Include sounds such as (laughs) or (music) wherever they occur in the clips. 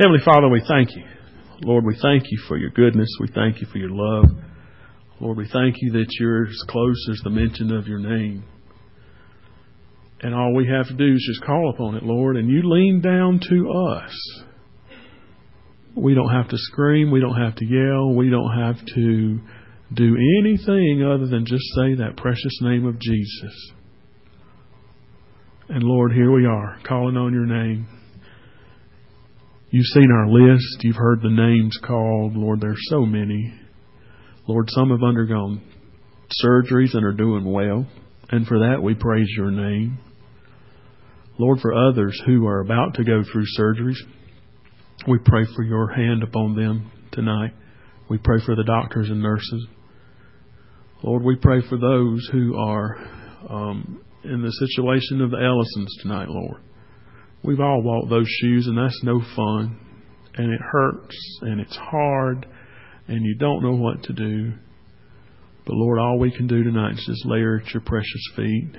Heavenly Father, we thank you. Lord, we thank you for your goodness. We thank you for your love. Lord, we thank you that you're as close as the mention of your name. And all we have to do is just call upon it, Lord, and you lean down to us. We don't have to scream. We don't have to yell. We don't have to do anything other than just say that precious name of Jesus. And Lord, here we are, calling on your name. You've seen our list. You've heard the names called. Lord, there's so many. Lord, some have undergone surgeries and are doing well. And for that, we praise your name. Lord, for others who are about to go through surgeries, we pray for your hand upon them tonight. We pray for the doctors and nurses. Lord, we pray for those who are um, in the situation of the Ellisons tonight, Lord. We've all walked those shoes, and that's no fun. And it hurts, and it's hard, and you don't know what to do. But Lord, all we can do tonight is just lay her at your precious feet.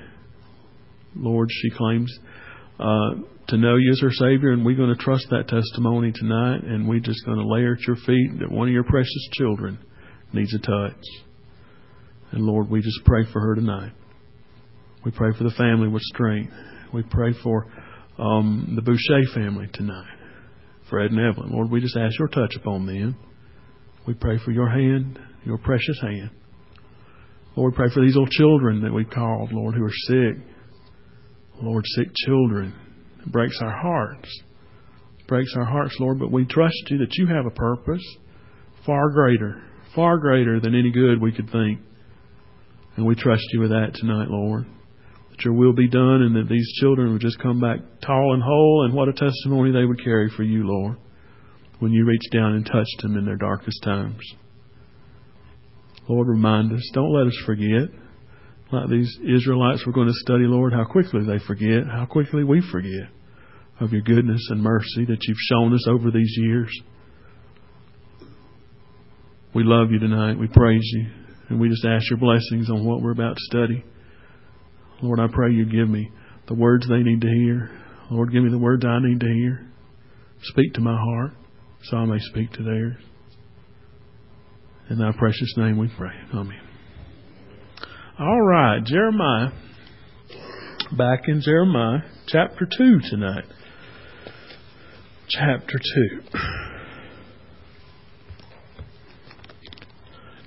Lord, she claims uh, to know you as her Savior, and we're going to trust that testimony tonight, and we're just going to lay her at your feet that one of your precious children needs a touch. And Lord, we just pray for her tonight. We pray for the family with strength. We pray for um, the Boucher family tonight, Fred and Evelyn. Lord, we just ask your touch upon them. We pray for your hand, your precious hand. Lord, we pray for these little children that we've called, Lord, who are sick. Lord, sick children. It breaks our hearts. It breaks our hearts, Lord, but we trust you that you have a purpose far greater, far greater than any good we could think. And we trust you with that tonight, Lord. Your will be done and that these children would just come back tall and whole, and what a testimony they would carry for you, Lord, when you reached down and touched them in their darkest times. Lord, remind us. Don't let us forget. Like these Israelites we're going to study, Lord, how quickly they forget, how quickly we forget of your goodness and mercy that you've shown us over these years. We love you tonight. We praise you. And we just ask your blessings on what we're about to study. Lord, I pray you give me the words they need to hear. Lord, give me the words I need to hear. Speak to my heart so I may speak to theirs. In thy precious name we pray. Amen. All right, Jeremiah. Back in Jeremiah chapter 2 tonight. Chapter 2.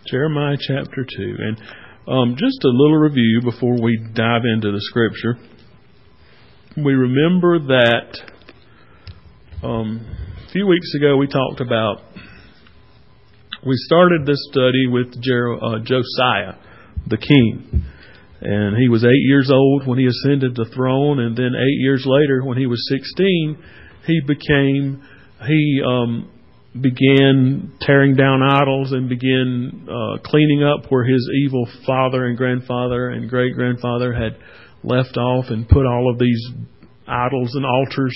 Jeremiah chapter 2. And um, just a little review before we dive into the scripture. We remember that um, a few weeks ago we talked about, we started this study with Jer- uh, Josiah, the king. And he was eight years old when he ascended the throne, and then eight years later, when he was 16, he became, he um, began tearing down idols and began uh, cleaning up where his evil father and grandfather and great grandfather had left off and put all of these idols and altars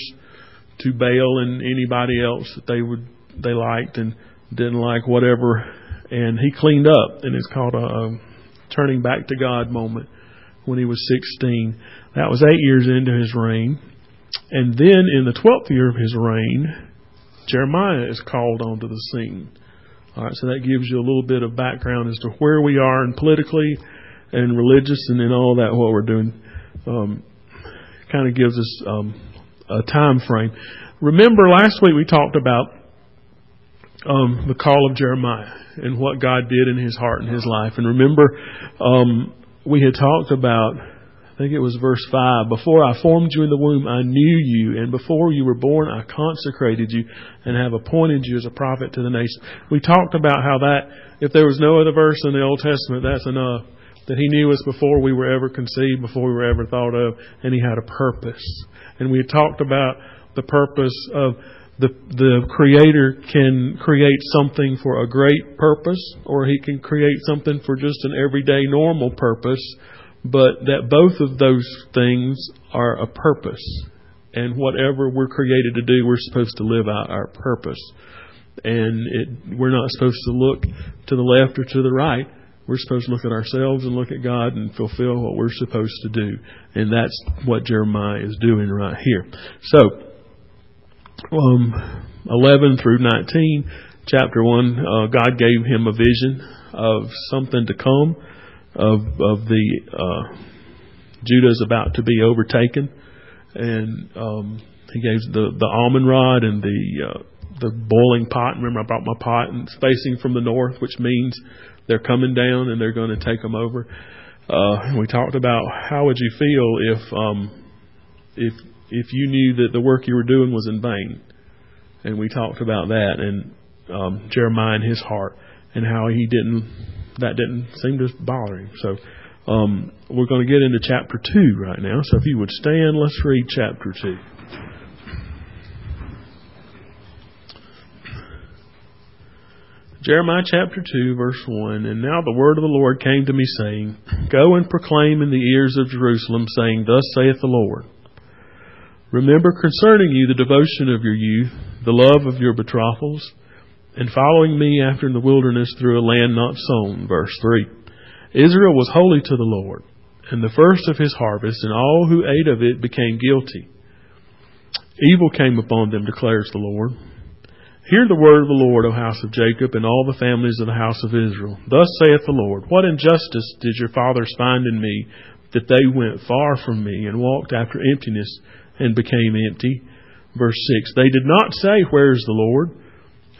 to Baal and anybody else that they would they liked and didn't like whatever. And he cleaned up and it's called a, a turning back to God moment when he was 16 that was 8 years into his reign. And then in the 12th year of his reign Jeremiah is called onto the scene. All right, so that gives you a little bit of background as to where we are and politically and religious and in all that what we're doing. Um, kind of gives us um, a time frame. Remember last week we talked about um, the call of Jeremiah and what God did in his heart and his life. And remember, um, we had talked about think it was verse 5. Before I formed you in the womb, I knew you, and before you were born, I consecrated you and have appointed you as a prophet to the nation. We talked about how that, if there was no other verse in the Old Testament, that's enough. That He knew us before we were ever conceived, before we were ever thought of, and He had a purpose. And we talked about the purpose of the the creator can create something for a great purpose or he can create something for just an everyday normal purpose but that both of those things are a purpose. And whatever we're created to do, we're supposed to live out our purpose. And it, we're not supposed to look to the left or to the right. We're supposed to look at ourselves and look at God and fulfill what we're supposed to do. And that's what Jeremiah is doing right here. So, um, 11 through 19, chapter 1, uh, God gave him a vision of something to come, of, of the, uh, Judah is about to be overtaken, and, um, he gave the, the almond rod and the, uh, the boiling pot. Remember, I brought my pot and it's facing from the north, which means they're coming down and they're going to take them over. Uh, we talked about how would you feel if, um, if, if you knew that the work you were doing was in vain and we talked about that and um, Jeremiah and his heart and how he didn't that didn't seem to bother him. So um, we're going to get into chapter two right now. So if you would stand, let's read chapter two. Jeremiah chapter 2, verse 1 And now the word of the Lord came to me, saying, Go and proclaim in the ears of Jerusalem, saying, Thus saith the Lord. Remember concerning you the devotion of your youth, the love of your betrothals, and following me after in the wilderness through a land not sown. Verse 3. Israel was holy to the Lord, and the first of his harvest, and all who ate of it became guilty. Evil came upon them, declares the Lord. Hear the word of the Lord, O house of Jacob, and all the families of the house of Israel. Thus saith the Lord, What injustice did your fathers find in me, that they went far from me, and walked after emptiness, and became empty? Verse 6 They did not say, Where is the Lord?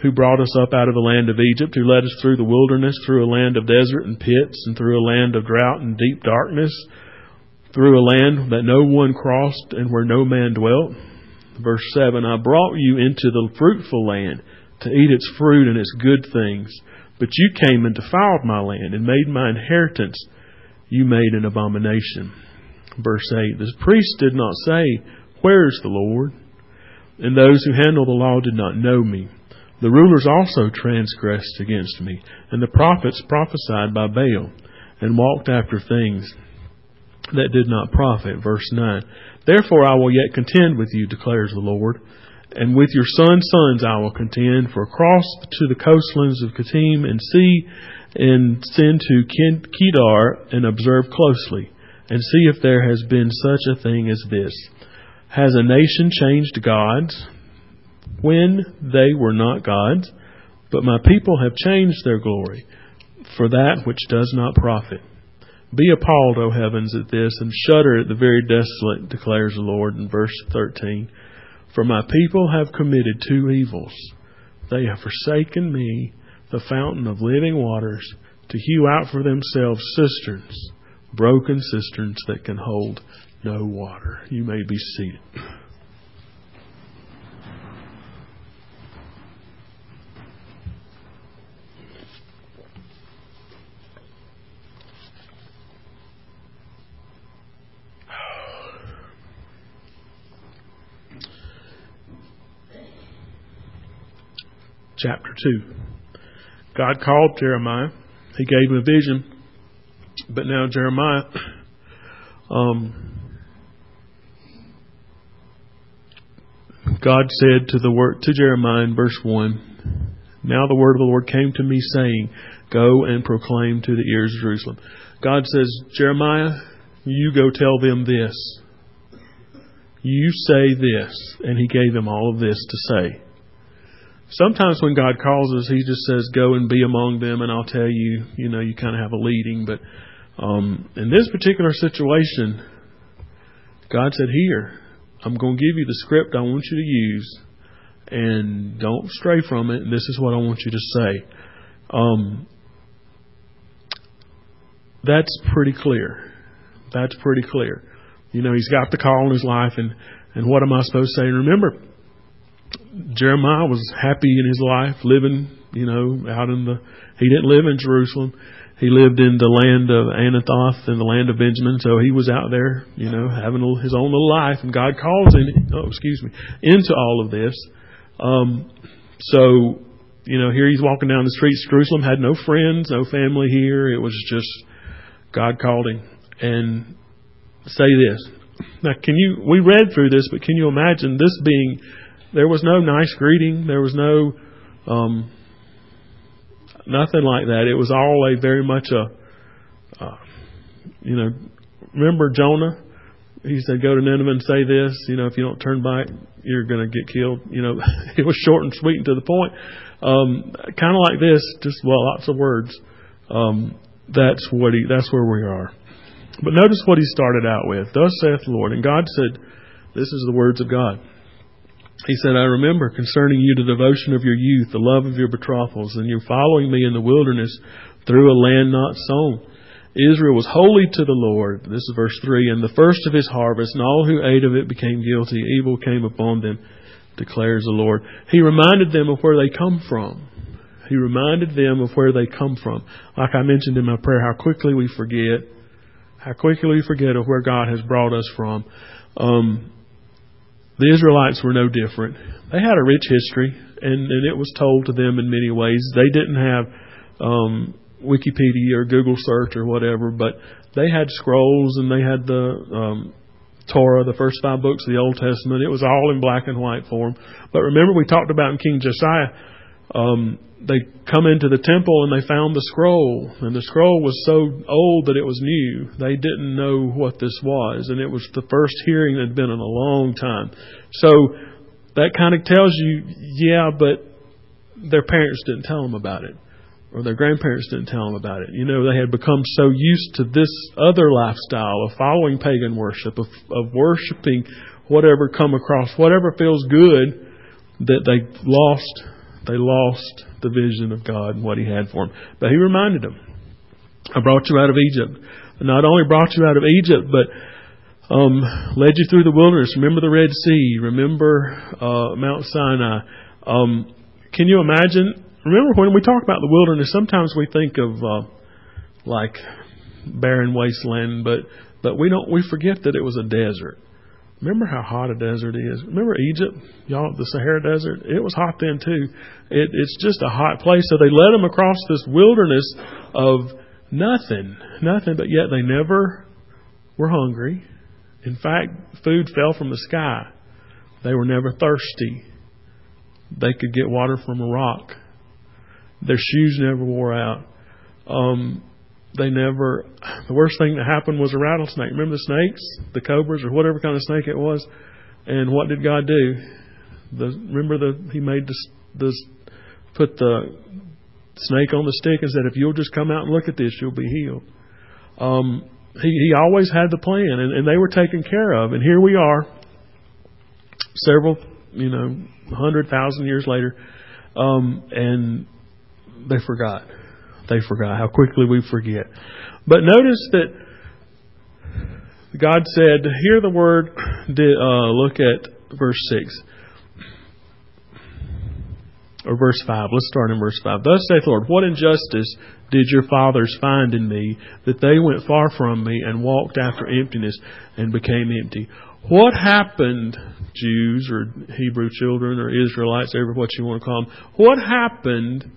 Who brought us up out of the land of Egypt, who led us through the wilderness, through a land of desert and pits, and through a land of drought and deep darkness, through a land that no one crossed and where no man dwelt. Verse 7 I brought you into the fruitful land to eat its fruit and its good things, but you came and defiled my land and made my inheritance you made an abomination. Verse 8 The priests did not say, Where is the Lord? And those who handle the law did not know me. The rulers also transgressed against me, and the prophets prophesied by Baal, and walked after things that did not profit. Verse 9. Therefore I will yet contend with you, declares the Lord, and with your sons' sons I will contend, for cross to the coastlands of Kittim and see and send to Kedar and observe closely, and see if there has been such a thing as this. Has a nation changed gods when they were not gods? But my people have changed their glory for that which does not profit. Be appalled, O heavens, at this, and shudder at the very desolate, declares the Lord in verse 13. For my people have committed two evils. They have forsaken me, the fountain of living waters, to hew out for themselves cisterns, broken cisterns that can hold no water. You may be seated. Chapter 2. God called Jeremiah. He gave him a vision. But now Jeremiah (clears throat) um, God said to the word to Jeremiah in verse one, Now the word of the Lord came to me, saying, Go and proclaim to the ears of Jerusalem. God says, Jeremiah, you go tell them this. You say this. And he gave him all of this to say. Sometimes when God calls us, He just says, "Go and be among them," and I'll tell you. You know, you kind of have a leading, but um, in this particular situation, God said, "Here, I'm going to give you the script I want you to use, and don't stray from it. And this is what I want you to say. Um, that's pretty clear. That's pretty clear. You know, he's got the call in his life, and and what am I supposed to say? And remember, Jeremiah was happy in his life, living, you know, out in the. He didn't live in Jerusalem he lived in the land of Anathoth and the land of Benjamin, so he was out there, you know, having his own little life, and God calls him, oh, excuse me, into all of this. Um, so, you know, here he's walking down the streets Jerusalem, had no friends, no family here. It was just God called him. And say this. Now, can you, we read through this, but can you imagine this being, there was no nice greeting, there was no, um, nothing like that. It was all a very much a, uh, you know, remember Jonah he said, "Go to Nineveh and say this. You know, if you don't turn back, you're going to get killed." You know, (laughs) it was short and sweet and to the point. Um, kind of like this, just well, lots of words. Um, that's what he. That's where we are. But notice what he started out with. Thus saith the Lord, and God said, "This is the words of God." He said, I remember concerning you the devotion of your youth, the love of your betrothals, and you following me in the wilderness through a land not sown. Israel was holy to the Lord. This is verse 3. And the first of his harvest, and all who ate of it became guilty. Evil came upon them, declares the Lord. He reminded them of where they come from. He reminded them of where they come from. Like I mentioned in my prayer, how quickly we forget, how quickly we forget of where God has brought us from. Um, the Israelites were no different. They had a rich history, and, and it was told to them in many ways. They didn't have um, Wikipedia or Google search or whatever, but they had scrolls and they had the um, Torah, the first five books of the Old Testament. It was all in black and white form. But remember, we talked about in King Josiah, um, they come into the temple and they found the scroll, and the scroll was so old that it was new. They didn't know what this was, and it was the first hearing that had been in a long time. So that kind of tells you, yeah, but their parents didn't tell them about it or their grandparents didn't tell them about it. You know, they had become so used to this other lifestyle of following pagan worship, of, of worshiping whatever come across, whatever feels good, that they lost, they lost the vision of God and what He had for them. But He reminded them, I brought you out of Egypt. Not only brought you out of Egypt, but um, led you through the wilderness. Remember the Red Sea. Remember uh, Mount Sinai. Um, can you imagine remember when we talk about the wilderness, sometimes we think of uh, like barren wasteland, but but we don't we forget that it was a desert. Remember how hot a desert is. Remember Egypt, y'all, the Sahara Desert. It was hot then too. It, it's just a hot place. So they led them across this wilderness of nothing, nothing, but yet they never were hungry. In fact, food fell from the sky. They were never thirsty. They could get water from a rock. Their shoes never wore out. Um, they never. The worst thing that happened was a rattlesnake. Remember the snakes, the cobras, or whatever kind of snake it was. And what did God do? The, remember the He made the, the put the snake on the stick and said, "If you'll just come out and look at this, you'll be healed." Um, he He always had the plan, and, and they were taken care of. And here we are, several, you know, hundred thousand years later, um, and they forgot. They forgot how quickly we forget. But notice that God said, hear the word, uh, look at verse 6. Or verse 5. Let's start in verse 5. Thus saith the Lord, What injustice did your fathers find in me, that they went far from me and walked after emptiness and became empty? What happened, Jews or Hebrew children or Israelites, whatever what you want to call them, what happened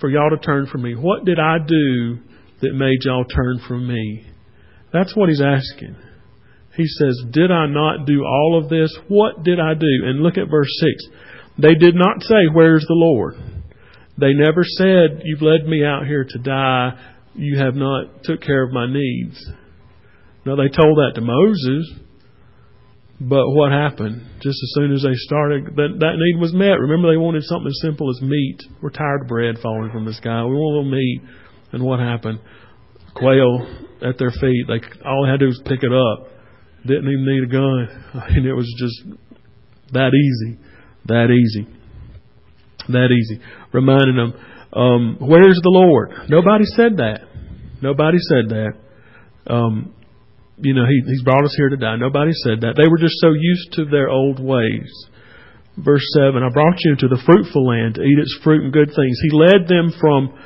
for y'all to turn from me? What did I do that made y'all turn from me? That's what he's asking. He says, Did I not do all of this? What did I do? And look at verse 6. They did not say, Where's the Lord? They never said, You've led me out here to die. You have not took care of my needs. Now they told that to Moses. But what happened? Just as soon as they started, that, that need was met. Remember, they wanted something as simple as meat. We're tired of bread falling from the sky. We want a little meat. And what happened? Quail at their feet. They all they had to do was pick it up. Didn't even need a gun. (laughs) I mean, it was just that easy, that easy, that easy. Reminding them, um, "Where's the Lord?" Nobody said that. Nobody said that. Um, you know, he, He's brought us here to die. Nobody said that. They were just so used to their old ways. Verse 7 I brought you into the fruitful land to eat its fruit and good things. He led them from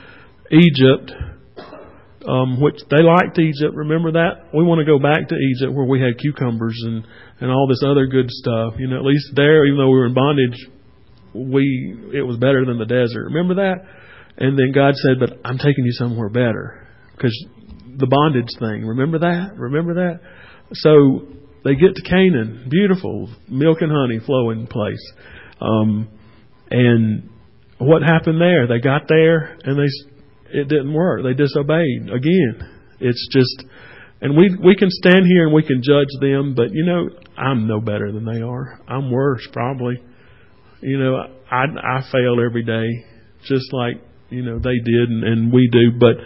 Egypt, um, which they liked Egypt. Remember that? We want to go back to Egypt where we had cucumbers and, and all this other good stuff. You know, at least there, even though we were in bondage, we it was better than the desert. Remember that? And then God said, "But I'm taking you somewhere better because the bondage thing. Remember that? Remember that? So they get to Canaan, beautiful, milk and honey flowing place. Um, and what happened there? They got there and they it didn't work. They disobeyed again. It's just And we we can stand here and we can judge them, but you know, I'm no better than they are. I'm worse probably. You know, I I fail every day, just like you know they did and, and we do. But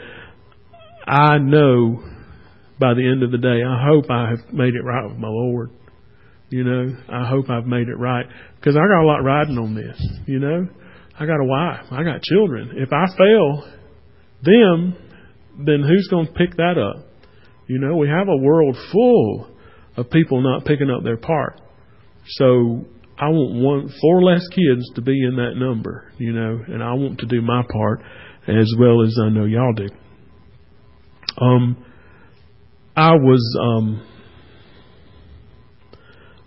I know by the end of the day, I hope I have made it right with my Lord. You know, I hope I've made it right because I got a lot riding on this. You know, I got a wife, I got children. If I fail them, then who's going to pick that up? You know, we have a world full of people not picking up their part. So I want one four less kids to be in that number, you know, and I want to do my part as well as I know y'all do. Um, I was um,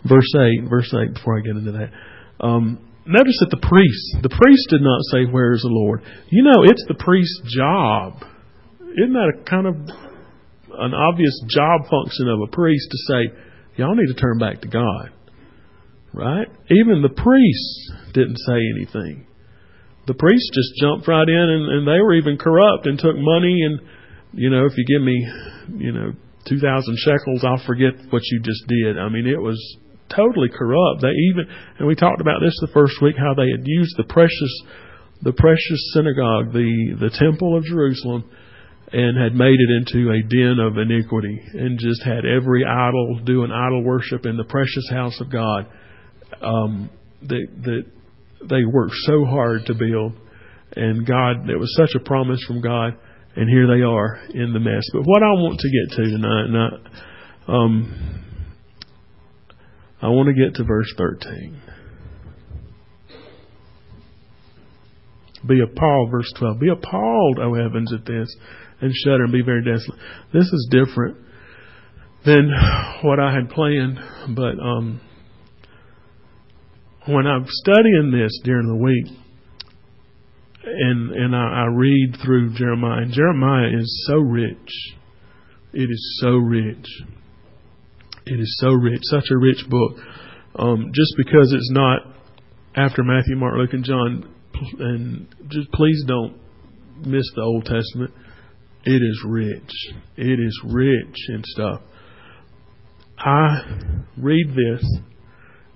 verse eight, verse eight. Before I get into that, um, notice that the priest, the priest did not say, "Where is the Lord?" You know, it's the priest's job. Isn't that a kind of an obvious job function of a priest to say, y'all need to turn back to God. Right? Even the priests didn't say anything. The priests just jumped right in and, and they were even corrupt and took money and, you know, if you give me, you know, 2,000 shekels, I'll forget what you just did. I mean, it was totally corrupt. They even, and we talked about this the first week, how they had used the precious, the precious synagogue, the, the temple of Jerusalem, and had made it into a den of iniquity and just had every idol doing idol worship in the precious house of God um, that that they worked so hard to build and God it was such a promise from God and here they are in the mess but what I want to get to tonight not, um, I want to get to verse 13 Be appalled, verse 12. Be appalled, O heavens, at this, and shudder and be very desolate. This is different than what I had planned, but um, when I'm studying this during the week, and and I, I read through Jeremiah, and Jeremiah is so rich. It is so rich. It is so rich, such a rich book. Um, just because it's not after Matthew, Mark, Luke, and John, and just please don't miss the Old Testament. It is rich. It is rich and stuff. I read this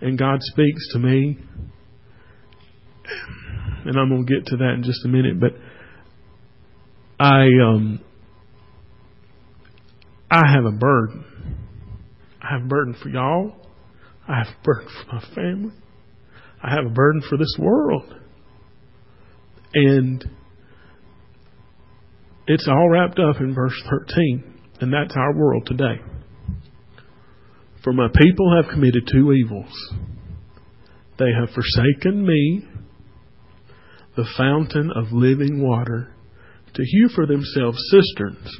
and God speaks to me. And I'm to get to that in just a minute, but I um I have a burden. I have a burden for y'all. I have a burden for my family. I have a burden for this world. And it's all wrapped up in verse 13, and that's our world today. For my people have committed two evils. They have forsaken me, the fountain of living water, to hew for themselves cisterns,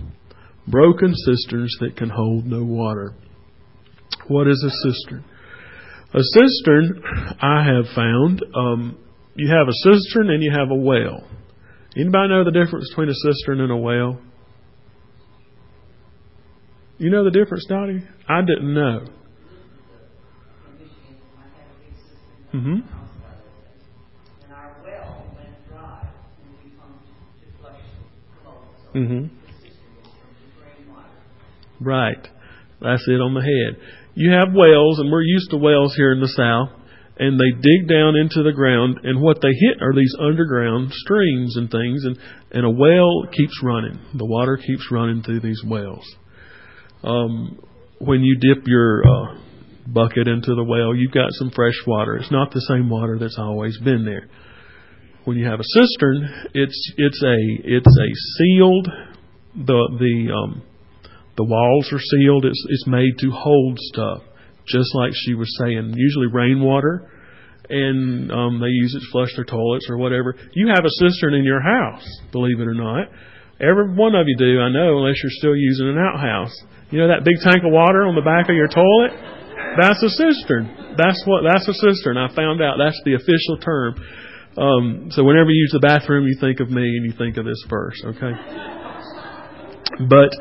broken cisterns that can hold no water. What is a cistern? A cistern, I have found, um, you have a cistern and you have a well. Anybody know the difference between a cistern and a well? You know the difference, Dottie? I didn't know. Mm-hmm. Mm-hmm. Right. That's it on the head. You have wells, and we're used to wells here in the South and they dig down into the ground, and what they hit are these underground streams and things, and, and a well keeps running. The water keeps running through these wells. Um, when you dip your uh, bucket into the well, you've got some fresh water. It's not the same water that's always been there. When you have a cistern, it's it's a it's a sealed the the um, the walls are sealed. It's it's made to hold stuff just like she was saying, usually rainwater, and um, they use it to flush their toilets or whatever. You have a cistern in your house, believe it or not. Every one of you do, I know, unless you're still using an outhouse. You know that big tank of water on the back of your toilet? That's a cistern. That's what. That's a cistern. I found out that's the official term. Um, so whenever you use the bathroom, you think of me and you think of this verse, okay? But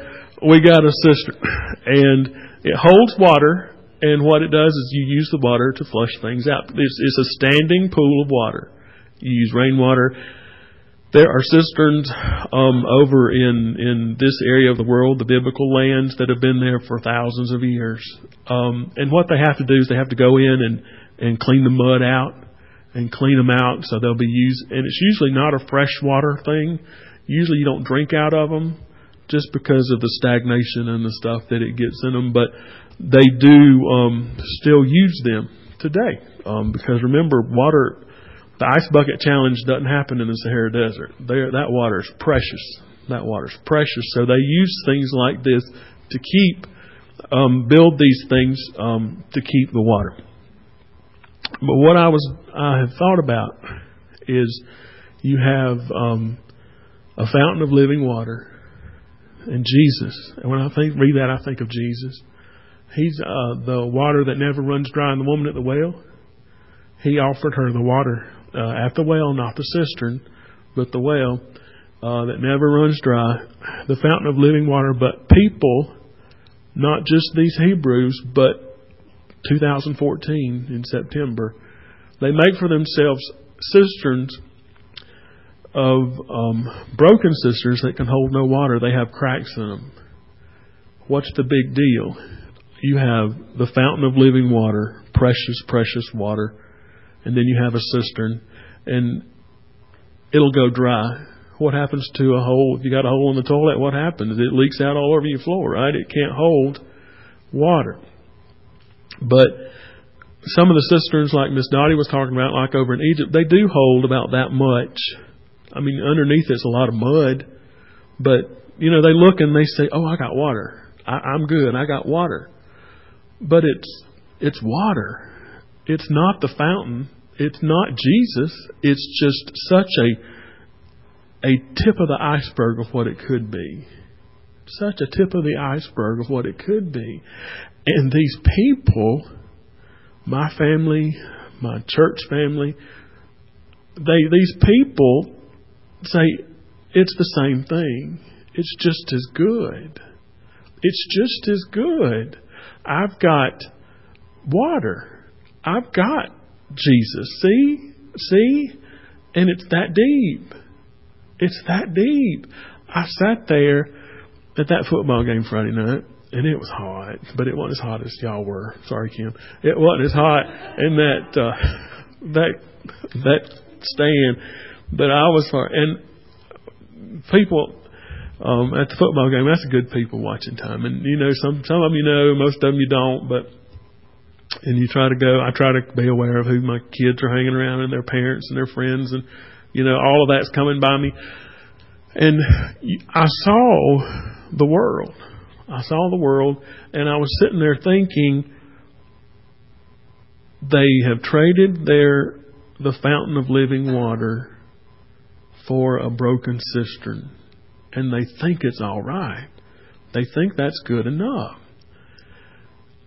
we got a cistern, and it holds water and what it does is you use the water to flush things out. It's, it's a standing pool of water. You use rainwater There are cisterns um, over in in this area of the world, the biblical lands that have been there for thousands of years. Um, and what they have to do is they have to go in and and clean the mud out and clean them out so they'll be used. And it's usually not a freshwater thing. Usually you don't drink out of them just because of the stagnation and the stuff that it gets in them. But they do um, still use them today um, because remember, water the ice bucket challenge doesn't happen in the Sahara Desert. There, that water is precious. That water is precious. So they use things like this to keep, um, build these things um, to keep the water. But what I was, I have thought about is you have um, a fountain of living water and Jesus. And when I think read that, I think of Jesus. He's uh, the water that never runs dry. And the woman at the well, he offered her the water uh, at the well, not the cistern, but the well uh, that never runs dry, the fountain of living water. But people, not just these Hebrews, but 2014 in September, they make for themselves cisterns of um, broken cisterns that can hold no water. They have cracks in them. What's the big deal? You have the fountain of living water, precious, precious water and then you have a cistern, and it'll go dry. What happens to a hole? If you got a hole in the toilet, what happens? It leaks out all over your floor, right? It can't hold water. But some of the cisterns, like Miss Dottie was talking about, like over in Egypt, they do hold about that much. I mean, underneath it's a lot of mud, but you know they look and they say, "Oh, I got water. I, I'm good. I got water." But it's it's water. It's not the fountain. It's not Jesus. It's just such a a tip of the iceberg of what it could be. Such a tip of the iceberg of what it could be. And these people, my family, my church family, they these people say it's the same thing. It's just as good. It's just as good. I've got water. I've got Jesus. See? See? And it's that deep. It's that deep. I sat there at that football game Friday night, and it was hot, but it wasn't as hot as y'all were. Sorry, Kim. It wasn't as hot in that uh, that that stand, but I was far. And people um, at the football game, that's a good people watching time. And you know, some some of them you know, most of them you don't, but and you try to go. I try to be aware of who my kids are hanging around and their parents and their friends, and you know all of that's coming by me. And I saw the world. I saw the world, and I was sitting there thinking, they have traded their the fountain of living water for a broken cistern, and they think it's all right. They think that's good enough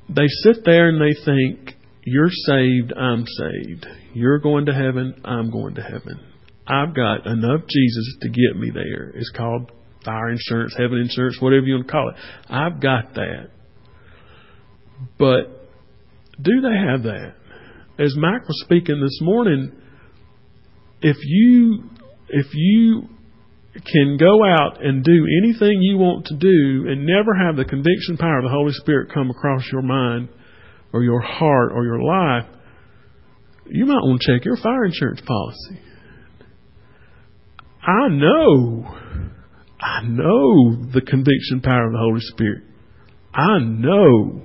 they sit there and they think, You're saved, I'm saved. You're going to heaven, I'm going to heaven. I've got enough Jesus to get me there. It's called fire insurance, heaven insurance, whatever you want to call it. I've got that. But do they have that? As Mike was speaking this morning, if you if you can go out and do anything you want to do and never have the conviction power of the Holy Spirit come across your mind or your heart or your life, you might want to check your fire insurance policy. I know, I know the conviction power of the Holy Spirit. I know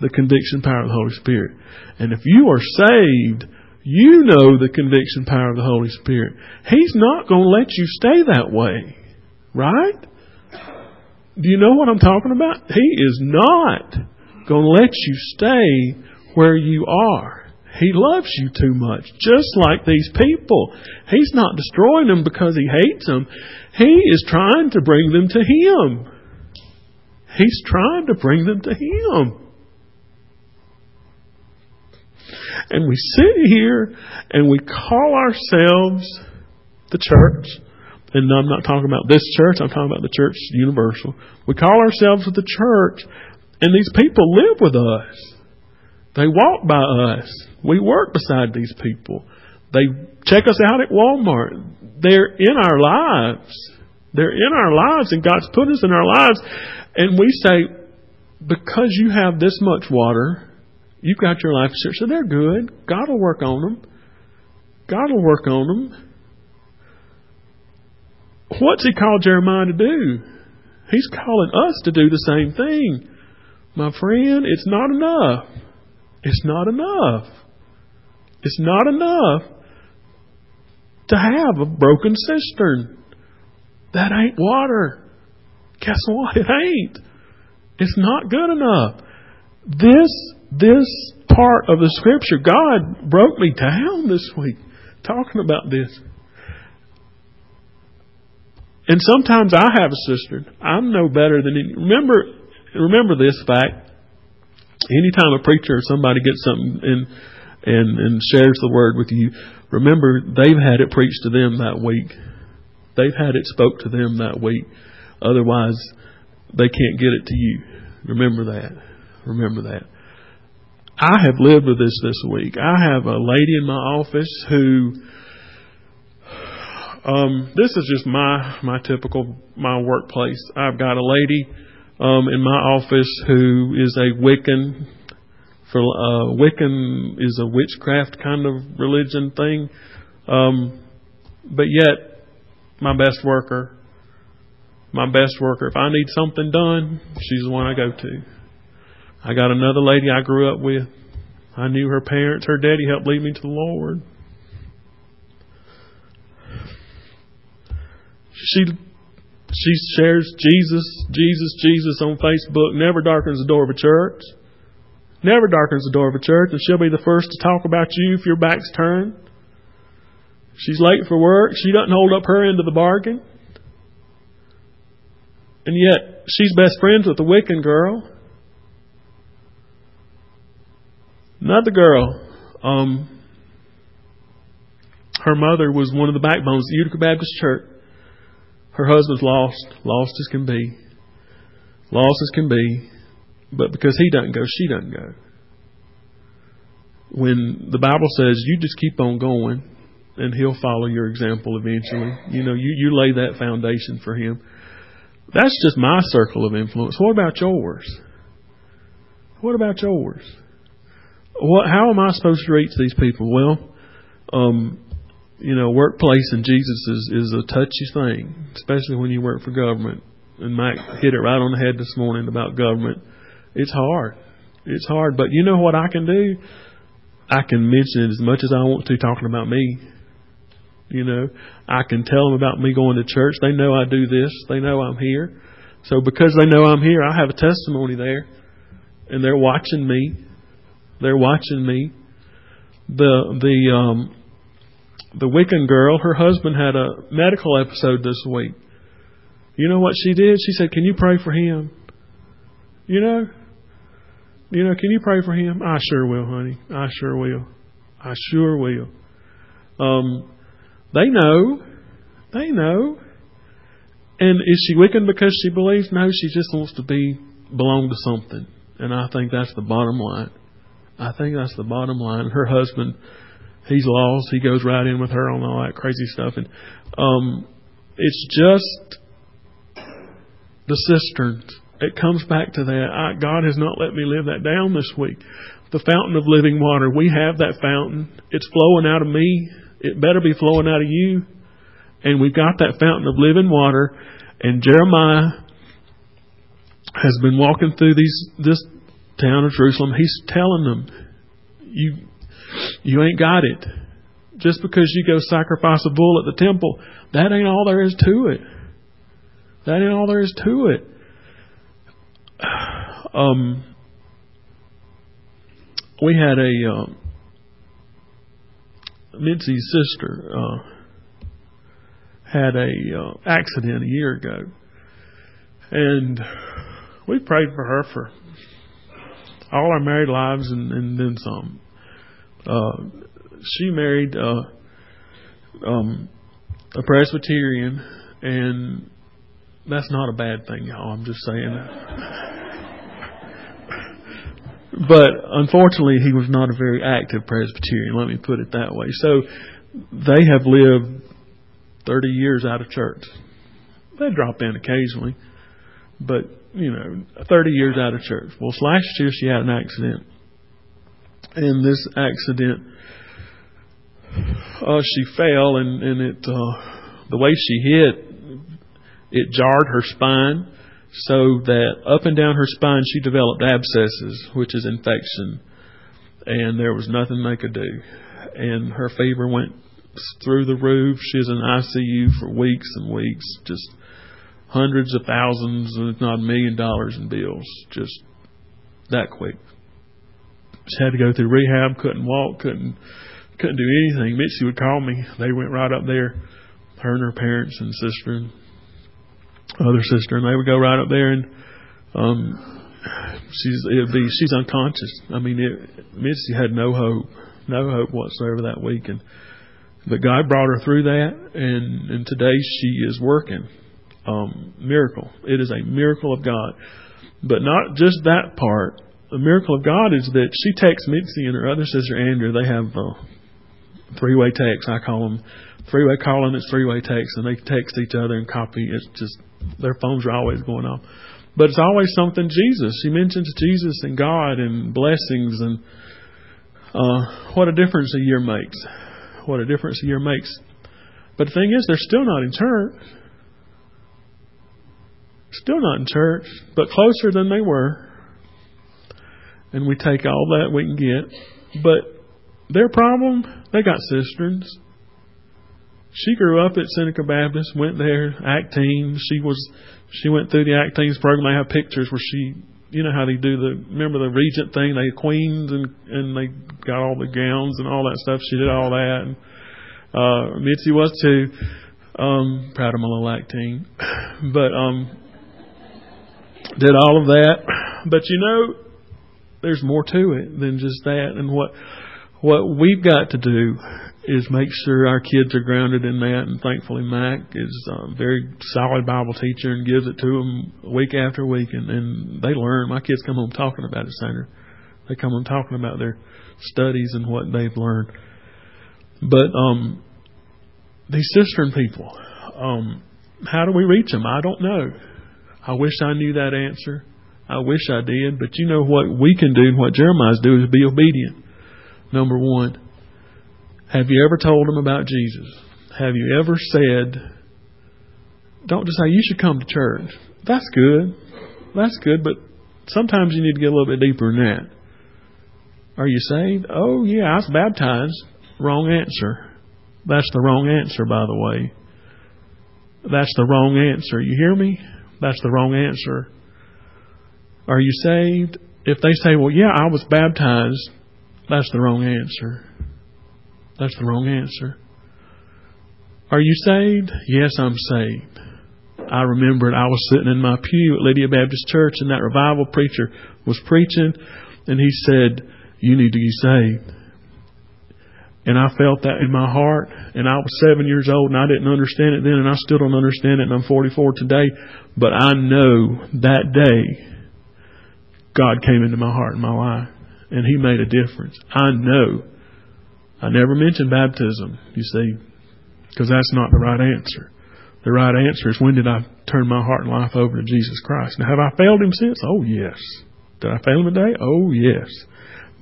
the conviction power of the Holy Spirit. And if you are saved, you know the conviction power of the Holy Spirit. He's not going to let you stay that way. Right? Do you know what I'm talking about? He is not going to let you stay where you are. He loves you too much, just like these people. He's not destroying them because he hates them. He is trying to bring them to Him. He's trying to bring them to Him. And we sit here and we call ourselves the church. And I'm not talking about this church, I'm talking about the church universal. We call ourselves the church, and these people live with us. They walk by us. We work beside these people. They check us out at Walmart. They're in our lives. They're in our lives, and God's put us in our lives. And we say, because you have this much water, you've got your life insurance, so they're good. God will work on them. God will work on them. What's He called Jeremiah to do? He's calling us to do the same thing. My friend, it's not enough. It's not enough. It's not enough to have a broken cistern. That ain't water. Guess what? It ain't. It's not good enough. This this part of the scripture, God broke me down this week talking about this. And sometimes I have a cistern. I'm no better than any. Remember, remember this fact. Anytime a preacher or somebody gets something and and and shares the word with you, remember they've had it preached to them that week. They've had it spoke to them that week. Otherwise, they can't get it to you. Remember that. Remember that. I have lived with this this week. I have a lady in my office who um, this is just my my typical my workplace. I've got a lady um, in my office who is a Wiccan. For uh, Wiccan is a witchcraft kind of religion thing, um, but yet my best worker, my best worker. If I need something done, she's the one I go to. I got another lady I grew up with. I knew her parents. Her daddy helped lead me to the Lord. She she shares Jesus, Jesus, Jesus on Facebook. Never darkens the door of a church. Never darkens the door of a church, and she'll be the first to talk about you if your back's turned. She's late for work. She doesn't hold up her end of the bargain. And yet, she's best friends with the Wiccan girl. Another girl, um, her mother was one of the backbones of Utica Baptist Church. Her husband's lost, lost as can be, lost as can be, but because he doesn't go, she doesn't go. When the Bible says you just keep on going, and he'll follow your example eventually. You know, you, you lay that foundation for him. That's just my circle of influence. What about yours? What about yours? What? How am I supposed to reach these people? Well, um, you know, workplace and Jesus is is a touchy thing, especially when you work for government. And Mike hit it right on the head this morning about government. It's hard. It's hard, but you know what I can do? I can mention it as much as I want to, talking about me. You know, I can tell them about me going to church. They know I do this. They know I'm here. So because they know I'm here, I have a testimony there, and they're watching me. They're watching me. The the um, the Wiccan girl, her husband had a medical episode this week. You know what she did? She said, "Can you pray for him?" You know, you know, can you pray for him? I sure will, honey. I sure will. I sure will. Um, they know. They know. And is she Wiccan because she believes? No, she just wants to be belong to something. And I think that's the bottom line. I think that's the bottom line. Her husband, he's lost. He goes right in with her on all that crazy stuff. And um, it's just the cisterns. It comes back to that. I, God has not let me live that down this week. The fountain of living water. We have that fountain. It's flowing out of me. It better be flowing out of you. And we've got that fountain of living water. And Jeremiah has been walking through these this town of Jerusalem. He's telling them, "You, you ain't got it. Just because you go sacrifice a bull at the temple, that ain't all there is to it. That ain't all there is to it." (sighs) Um, we had a uh, Mitzi's sister uh, had a uh, accident a year ago, and we prayed for her for all our married lives and, and then some. Uh, she married uh, um, a Presbyterian, and that's not a bad thing, y'all. I'm just saying. that. But unfortunately, he was not a very active Presbyterian. Let me put it that way. So they have lived 30 years out of church. They drop in occasionally, but you know, 30 years out of church. Well, last year she had an accident, and this accident, uh, she fell, and and it uh, the way she hit, it jarred her spine, so that up and down her spine she developed abscesses, which is infection, and there was nothing they could do, and her fever went through the roof. She was in ICU for weeks and weeks, just hundreds of thousands, if not a million dollars in bills, just that quick. She had to go through rehab, couldn't walk, couldn't couldn't do anything. Mitzi would call me. They went right up there, her and her parents and sister and other sister, and they would go right up there and um she's it'd be she's unconscious. I mean it Mitzi had no hope. No hope whatsoever that week and but God brought her through that and and today she is working um, miracle. It is a miracle of God. But not just that part. The miracle of God is that she texts Mitzi and her other sister Andrea. They have uh, three-way text. I call them three-way calling. It's three-way text, and they text each other and copy. It's just their phones are always going off. But it's always something Jesus. She mentions Jesus and God and blessings and uh, what a difference a year makes. What a difference a year makes. But the thing is, they're still not in church. Still not in church, but closer than they were. And we take all that we can get. But their problem, they got cisterns. She grew up at Seneca Baptist, went there, Acteens. She was she went through the Acteens program. They have pictures where she you know how they do the remember the regent thing, they queens and and they got all the gowns and all that stuff. She did all that and uh Mitzi was too. Um proud of my little Acteen. (clears throat) But um did all of that. But you know, there's more to it than just that. And what what we've got to do is make sure our kids are grounded in that. And thankfully, Mac is a very solid Bible teacher and gives it to them week after week, and, and they learn. My kids come home talking about it, Senator. They come home talking about their studies and what they've learned. But um, these cistern people, um, how do we reach them? I don't know. I wish I knew that answer. I wish I did. But you know what we can do and what Jeremiah's do is be obedient. Number one, have you ever told them about Jesus? Have you ever said, don't just say, you should come to church. That's good. That's good, but sometimes you need to get a little bit deeper than that. Are you saved? Oh, yeah, I was baptized. Wrong answer. That's the wrong answer, by the way. That's the wrong answer. You hear me? That's the wrong answer. Are you saved? If they say, well, yeah, I was baptized, that's the wrong answer. That's the wrong answer. Are you saved? Yes, I'm saved. I remembered I was sitting in my pew at Lydia Baptist Church and that revival preacher was preaching and he said, You need to be saved. And I felt that in my heart. And I was seven years old and I didn't understand it then and I still don't understand it and I'm 44 today. But I know that day God came into my heart and my life and He made a difference. I know. I never mentioned baptism, you see, because that's not the right answer. The right answer is when did I turn my heart and life over to Jesus Christ? Now, have I failed Him since? Oh, yes. Did I fail Him today? Oh, yes.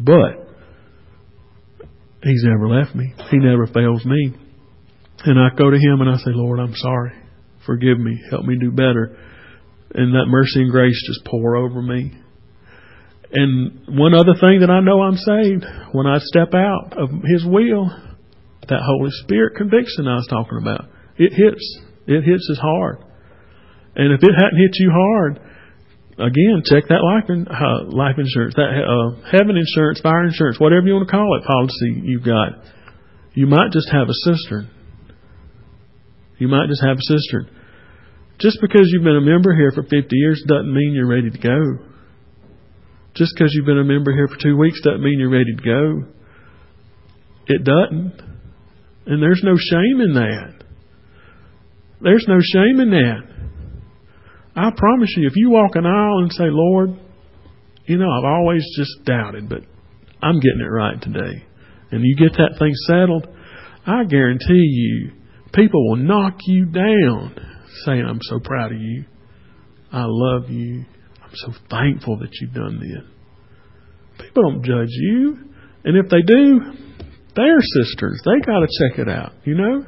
But He's never left me. He never fails me. And I go to Him and I say, Lord, I'm sorry. Forgive me. Help me do better. And that mercy and grace just pour over me. And one other thing that I know I'm saved, when I step out of His will, that Holy Spirit conviction I was talking about, it hits. It hits as hard. And if it hadn't hit you hard, again, check that life in, uh, life insurance, that uh, heaven insurance, fire insurance, whatever you want to call it, policy you've got. You might just have a cistern. You might just have a cistern. Just because you've been a member here for 50 years doesn't mean you're ready to go. Just because you've been a member here for two weeks doesn't mean you're ready to go. It doesn't. And there's no shame in that. There's no shame in that. I promise you, if you walk an aisle and say, Lord, you know, I've always just doubted, but I'm getting it right today, and you get that thing settled, I guarantee you People will knock you down saying, I'm so proud of you. I love you. I'm so thankful that you've done this. People don't judge you. And if they do, they're sisters. They got to check it out, you know?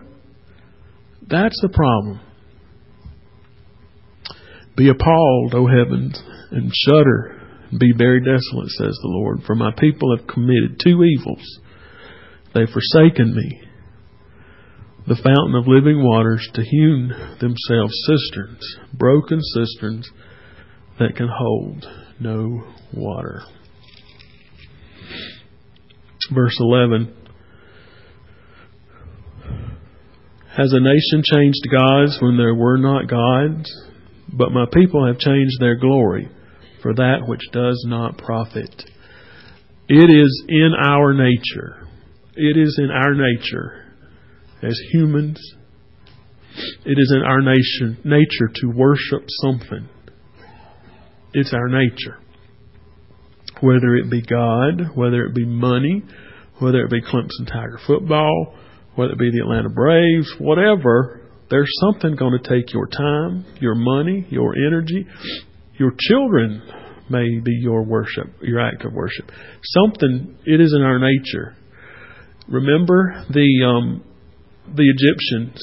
That's the problem. Be appalled, O heavens, and shudder, and be very desolate, says the Lord, for my people have committed two evils. They've forsaken me, the fountain of living waters, to hewn themselves cisterns, broken cisterns that can hold no water. Verse 11 Has a nation changed gods when there were not gods? But my people have changed their glory for that which does not profit. It is in our nature. It is in our nature as humans. It is in our nation, nature to worship something. It's our nature. Whether it be God, whether it be money, whether it be Clemson Tiger football, whether it be the Atlanta Braves, whatever, there's something going to take your time, your money, your energy. Your children may be your worship, your act of worship. Something, it is in our nature. Remember the, um, the Egyptians.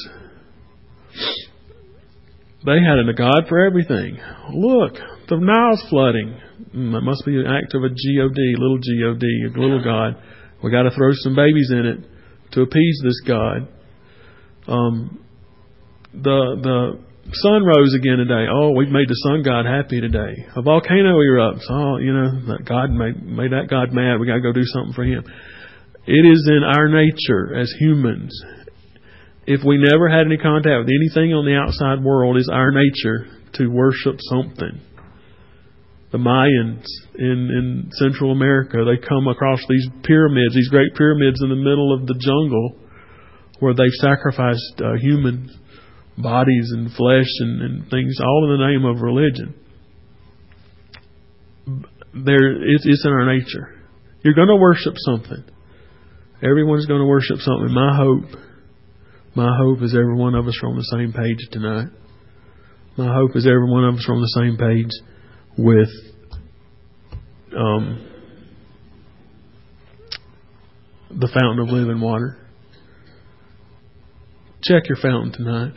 They had a God for everything. Look, the Nile's flooding. Mm, it must be an act of a God, little God, a little God. We got to throw some babies in it to appease this God. Um, the the sun rose again today. Oh, we've made the sun god happy today. A volcano erupts. Oh, you know that God made made that God mad. We got to go do something for him. It is in our nature as humans. If we never had any contact with anything on the outside world, is our nature to worship something. The Mayans in, in Central America, they come across these pyramids, these great pyramids in the middle of the jungle where they've sacrificed uh, human bodies and flesh and, and things, all in the name of religion. There, it's, it's in our nature. You're going to worship something. Everyone's going to worship something. My hope, my hope is every one of us are on the same page tonight. My hope is every one of us are on the same page with um, the fountain of living water. Check your fountain tonight.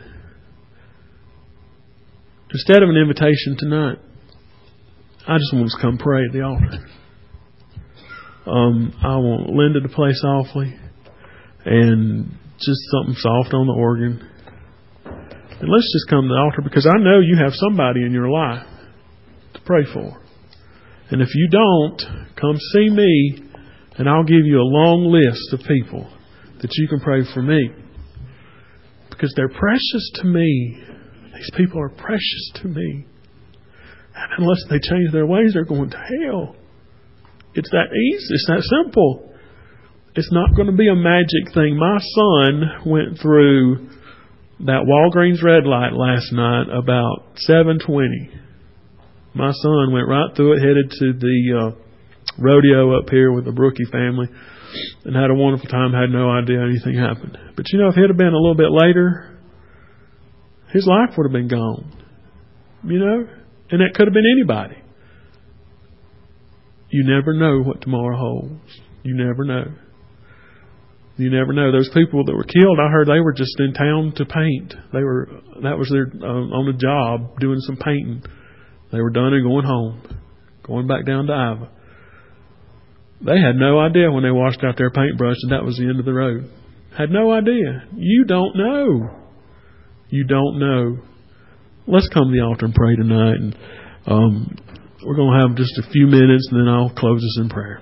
Instead of an invitation tonight, I just want us to come pray at the altar. Um, I want Linda to play softly and just something soft on the organ. And let's just come to the altar because I know you have somebody in your life pray for. And if you don't, come see me and I'll give you a long list of people that you can pray for me. Because they're precious to me these people are precious to me. And unless they change their ways, they're going to hell. It's that easy. It's that simple. It's not going to be a magic thing. My son went through that Walgreens red light last night about 7:20. My son went right through it, headed to the uh, rodeo up here with the Brookie family, and had a wonderful time. Had no idea anything happened. But you know, if it had been a little bit later, his life would have been gone. You know? And that could have been anybody. You never know what tomorrow holds. You never know. You never know. Those people that were killed, I heard they were just in town to paint. They were that was their uh, on a job doing some painting. They were done and going home, going back down to Iva. They had no idea when they washed out their paintbrush that that was the end of the road. Had no idea. You don't know you don't know. Let's come to the altar and pray tonight. And um, we're going to have just a few minutes, and then I'll close us in prayer.